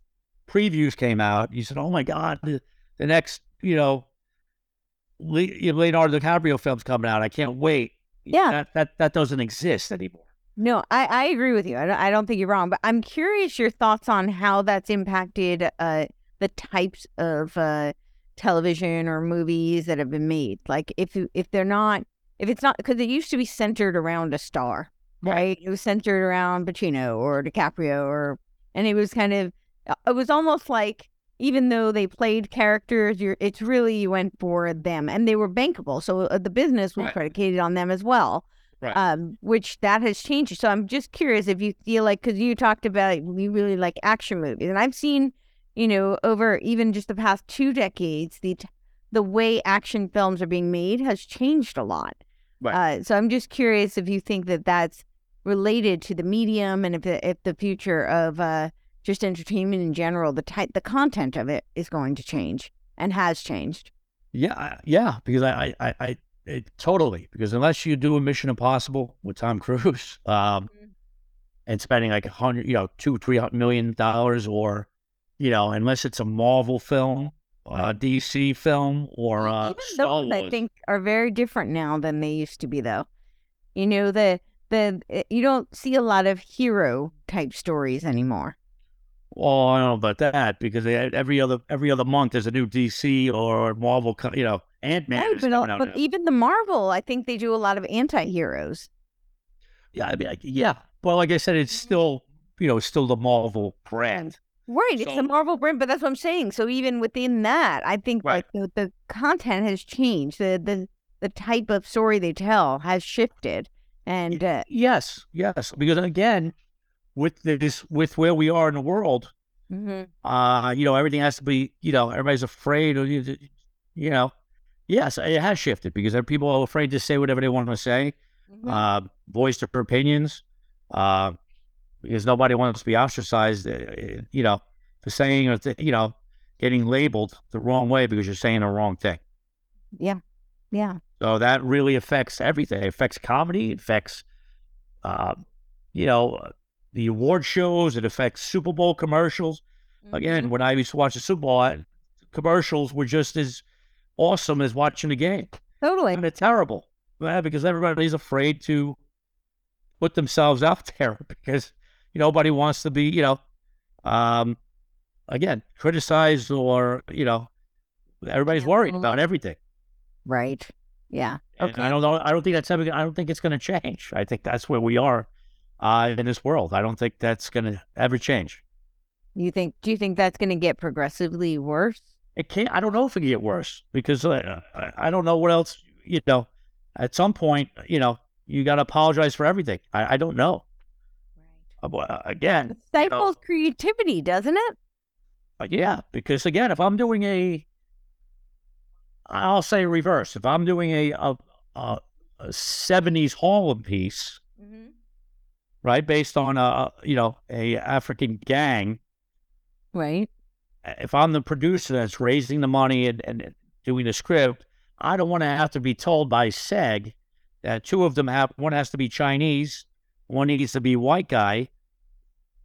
previews came out, you said, "Oh my God, the, the next, you know, Le- Leonardo DiCaprio film's coming out. I can't wait." Yeah. that that, that doesn't exist anymore. No, I, I agree with you. I don't, I don't think you're wrong, but I'm curious your thoughts on how that's impacted uh, the types of uh, television or movies that have been made. Like if if they're not, if it's not, because it used to be centered around a star, right? It was centered around Pacino or DiCaprio, or and it was kind of, uh, it was almost like even though they played characters, you're it's really you went for them, and they were bankable. So uh, the business was Right. predicated on them as well. Right. Um, which that has changed. So I'm just curious if you feel like because you talked about you really like action movies, and I've seen, you know, over even just the past two decades, the the way action films are being made has changed a lot. Right. Uh, so I'm just curious if you think that that's related to the medium and if the, if the future of uh, just entertainment in general, the type, the content of it is going to change and has changed. Yeah, yeah, because I, I, I, it, totally because unless you do a Mission Impossible with Tom (laughs) Cruise, um, Mhm. and spending like a hundred, you know, two, three hundred million dollars, or you know, unless it's a Marvel film, a DC film, or uh, Even Star those, I think, are very different now than they used to be, though. You know, the the uh, you don't see a lot of hero type stories anymore. Well, I don't know about that because they, every other every other month there's a new DC or Marvel, you know, Ant Man. Right, but, but even the Marvel, I think they do a lot of anti-heroes. yeah, I mean, like, yeah. Well, like I said, it's still you know, it's still the Marvel brand. Right, it's a Marvel brand, but that's what I'm saying. So even within that, I think Right. like the, the content has changed. The the the type of story they tell has shifted, and uh, Yes, yes, because again, with this, with where we are in the world, mhm, uh, you know, everything has to be, you know, everybody's afraid of, you know, yes, it has shifted because there are people are afraid to say whatever they want to say, mhm. uh, voice their opinions, uh, because nobody wants to be ostracized, uh, you know, for saying or, you know, getting labeled the wrong way because you're saying the wrong thing. yeah, yeah, So that really affects everything. It affects comedy. It affects, uh, you know, the award shows. It affects Super Bowl commercials. Mm-hmm. Again, when I used to watch the Super Bowl, I, commercials were just as awesome as watching the game. totally. And they're terrible yeah, because everybody's afraid to put themselves out (laughs) there because nobody wants to be, you know, um, again, criticized or, you know, everybody's worried about everything. Right. Yeah. And Okay. I don't know. I don't think that's ever. I don't think it's going to change. I think that's where we are uh, in this world. I don't think that's going to ever change. You think? Do you think that's going to get progressively worse? It can't. I don't know if it can get worse because uh, I, I don't know what else. You know, at some point, you know, you got to apologize for everything. I, I don't know. Uh, again, It stifles creativity, doesn't it? uh, yeah, because again, if I'm doing a, I'll say reverse. If I'm doing a a, a, a 70s Harlem piece, Mm-hmm. right, based on a you know a African gang. Right. If I'm the producer that's raising the money and, and doing the script, I don't want to have to be told by SAG that two of them have one has to be Chinese, one needs to be white guy.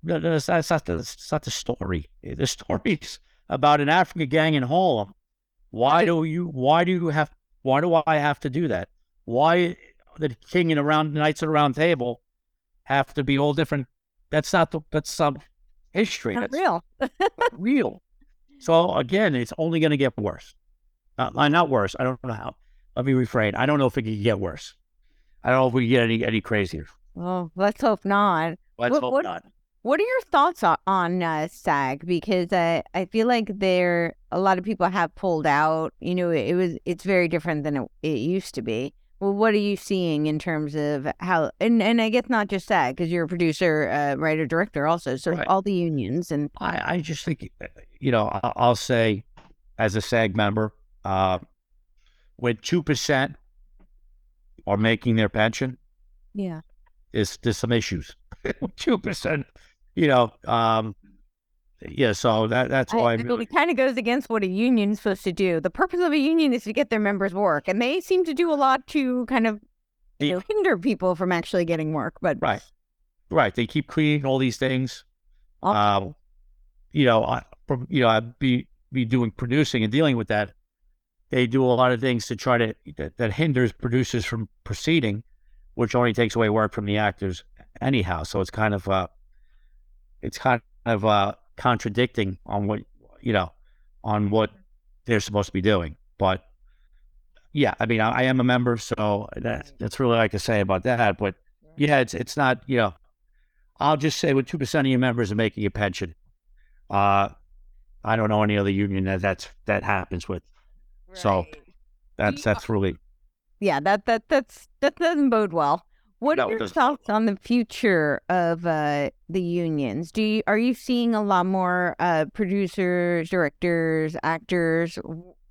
That's, that's not the that's not the story. The story's about an African gang in Harlem. Why do you why do you have why do I have to do that? Why the king and around knights at the round table have to be all different? That's not the that's some history. Not That's real. real. So again, it's only going to get worse. Not, not worse. I don't know how. Let me refrain. I don't know if it can get worse. I don't know if we get any any crazier. Well, let's hope not. Let's What- hope what- not. What are your thoughts on, on uh, SAG? Because uh, I feel like there a lot of people have pulled out. You know, it, was it's very different than it, it used to be. Well, what are you seeing in terms of how? And and I guess not just SAG because you're a producer, uh, writer, director, also. So Right. all the unions and I, I just think, uh, you know, I- I'll say as a SAG member, uh, when 2% are making their pension, yeah, is there's some issues. (laughs) 2%, you know, um, yeah, so that that's why I, it kind of goes against what a union's supposed to do. The purpose of a union is to get their members work, and they seem to do a lot to kind of you Yeah. know, hinder people from actually getting work. But right, right. They keep creating all these things. I'll- Um, you know, I, from, you know, I'd be, be doing producing and dealing with that. They do a lot of things to try to, that, that hinders producers from proceeding, which only takes away work from the actors anyhow. So it's kind of, uh, it's kind of, uh, contradicting on what, you know, on what they're supposed to be doing. But yeah, I mean, I, I am a member, so that, that's really all I can say about that. But yeah, it's, it's not, you know, I'll just say when 2% of your members are making a pension, uh, I don't know any other union that that's that happens with. So that's that's really yeah, that that that's that doesn't bode well. What No, are it your thoughts on the future of uh, the unions? Do you, are you seeing a lot more uh, producers, directors, actors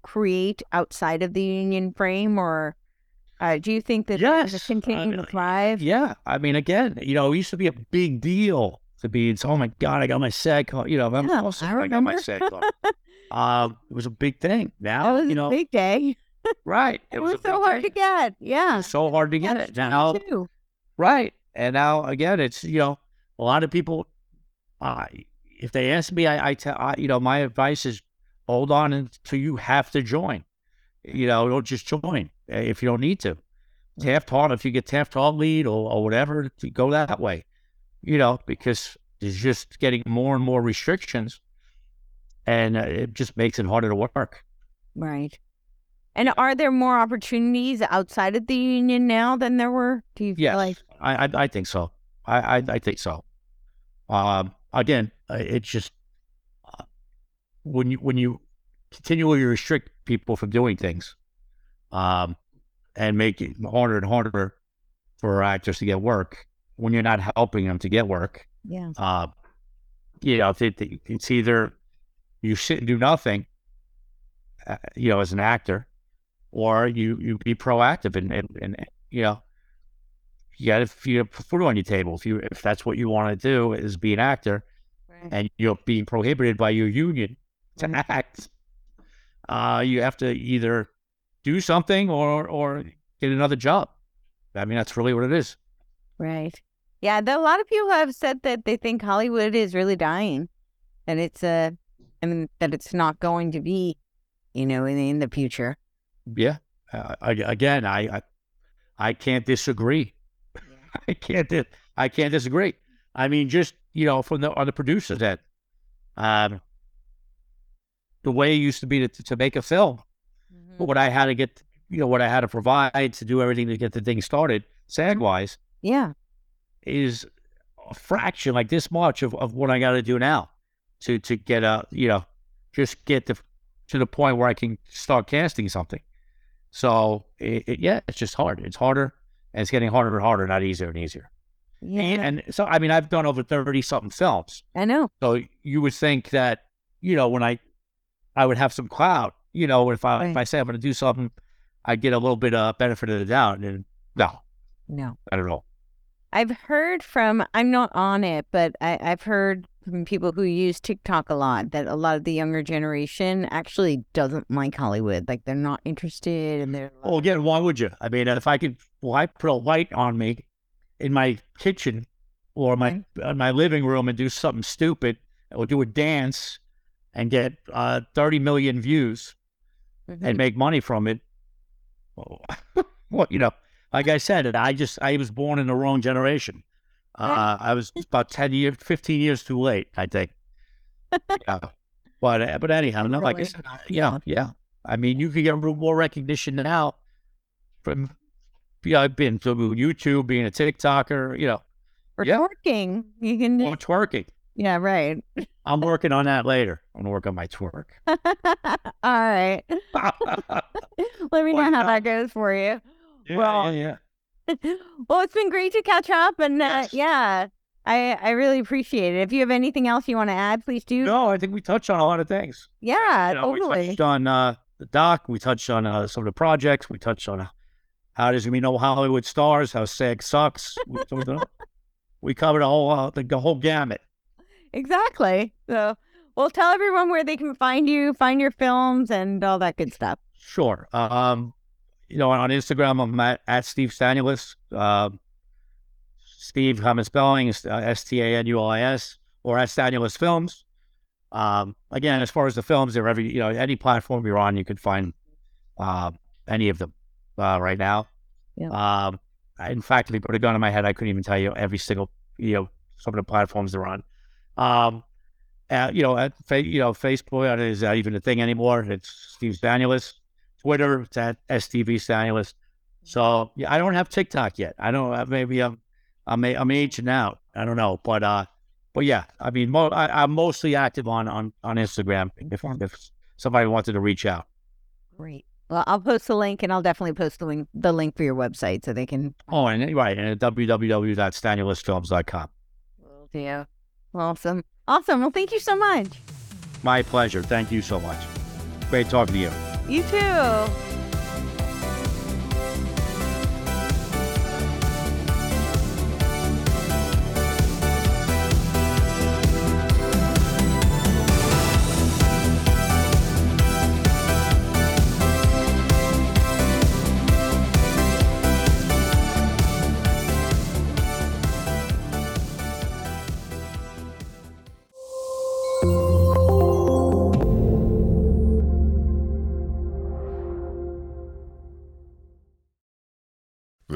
create outside of the union frame, or uh, do you think that Yes, I continue to thrive? yeah. I mean, again, you know, it used to be a big deal to be. It's oh my god, I got my SAG card. You know, I'm Yeah, also, I I, got my. SAG card. (laughs) um, it was a big thing. Now, was you a know, big day. right? (laughs) It, a was, big so hard thing. to get. Yeah, so hard to get That's it now. too. Right. And now again, it's you know, a lot of people. Uh, if they ask me, I, I tell I, you know, my advice is hold on until you have to join. You know, don't just join uh, if you don't need to. Taft-Hartley, if you get Taft-Hartleyed or, or whatever, to go that way. You know, because it's just getting more and more restrictions, and uh, it just makes it harder to work. Right. And are there more opportunities outside of the union now than there were? Do you feel Yes, like I, I I think so. I I, I think so. Um, again, uh, it's just uh, when you when you continually restrict people from doing things, um, and make it harder and harder for actors to get work when you're not helping them to get work. yeah, Uh, you know, it, it- it's either you sit and do nothing, uh, you know, as an actor, or you you be proactive and and, and you know, you got to put food on your table if you if that's what you want to do is be an actor, right. and you're being prohibited by your union to Right. act. Uh, you have to either do something or or get another job. I mean, that's really what it is. Right. Yeah, a lot of people have said that they think Hollywood is really dying, and it's uh, I mean that it's not going to be, you know, in in the future. Yeah. Uh, I, again, I, I I can't disagree. (laughs) I can't di- I can't disagree. I mean, just you know, from the on the producer's end, um, the way it used to be to, to make a film, Mm-hmm. what I had to get, you know, what I had to provide to do everything to get the thing started, SAG wise, Yeah. is a fraction, like this much of, of what I got to do now to to get a, you know, just get to to the point where I can start casting something. So it, it, yeah, it's just hard. It's harder, and it's getting harder and harder, not easier and easier. Yeah. And, and so I mean, I've done over thirty something films. I know. So you would think that, you know, when I I would have some clout, you know, if I if I say I'm going to do something, I get a little bit of benefit of the doubt, and no, No. not at all. I've heard from, I'm not on it, but I, I've heard from people who use TikTok a lot that a lot of the younger generation actually doesn't like Hollywood. Like they're not interested and they're Well, again, why would you? I mean, if I could, well, I put a light on me in my kitchen or my in my living room and do something stupid, or do a dance and get uh, 30 million views Mhm. and make money from it. Well, (laughs) well, you know, like I said, I just I was born in the wrong generation. Uh, I was about 10 years, 15 years too late, I think. (laughs) yeah. But uh, but anyhow, no, like I said, yeah, yeah. I mean, you can get more recognition now from yeah, I've been to YouTube, being a TikToker, you know, or yeah. twerking. You can, or twerking. yeah, right. I'm working on that later. I'm gonna work on my twerk. (laughs) All right. (laughs) Let me know how that goes for you. Yeah, Well, yeah, yeah. (laughs) well, it's been great to catch up, and uh, yeah, I I really appreciate it. If you have anything else you want to add, please do. No, I think we touched on a lot of things. Yeah, You know, we touched on uh, the doc. We touched on uh, some of the projects. We touched on how does we know Hollywood stars, how SAG sucks. We, (laughs) we covered all uh, the, the whole gamut. Exactly. So, well, tell everyone where they can find you, find your films, and all that good stuff. Sure. Um, you know, on Instagram, I'm at, at Steve Stanulis. Uh, Steve, common spelling is uh, S T A N U L I S, or at Stanulis Films. Um, again, as far as the films, they're every you know any platform you're on, you can find uh, any of them uh, right now. Yeah. Um, in fact, if you put a gun in my head, I couldn't even tell you every single you know some of the platforms they're on. Um, uh, you know, at you know, Facebook uh, is that even a thing anymore? It's Steve Stanulis. Twitter, it's at STV Stanulis. So yeah, I don't have TikTok yet. I don't. Maybe I'm I'm a- I'm aging out. I don't know, but uh, but yeah, I mean, mo- I, am mostly active on on on Instagram. If if somebody wanted to reach out, great. Well, I'll post the link, and I'll definitely post the link the link for your website so they can. Oh, and right, and at www.stanulisfilms.com. Will do. Awesome, awesome. Well, thank you so much. My pleasure. Thank you so much. Great talking to you. You too.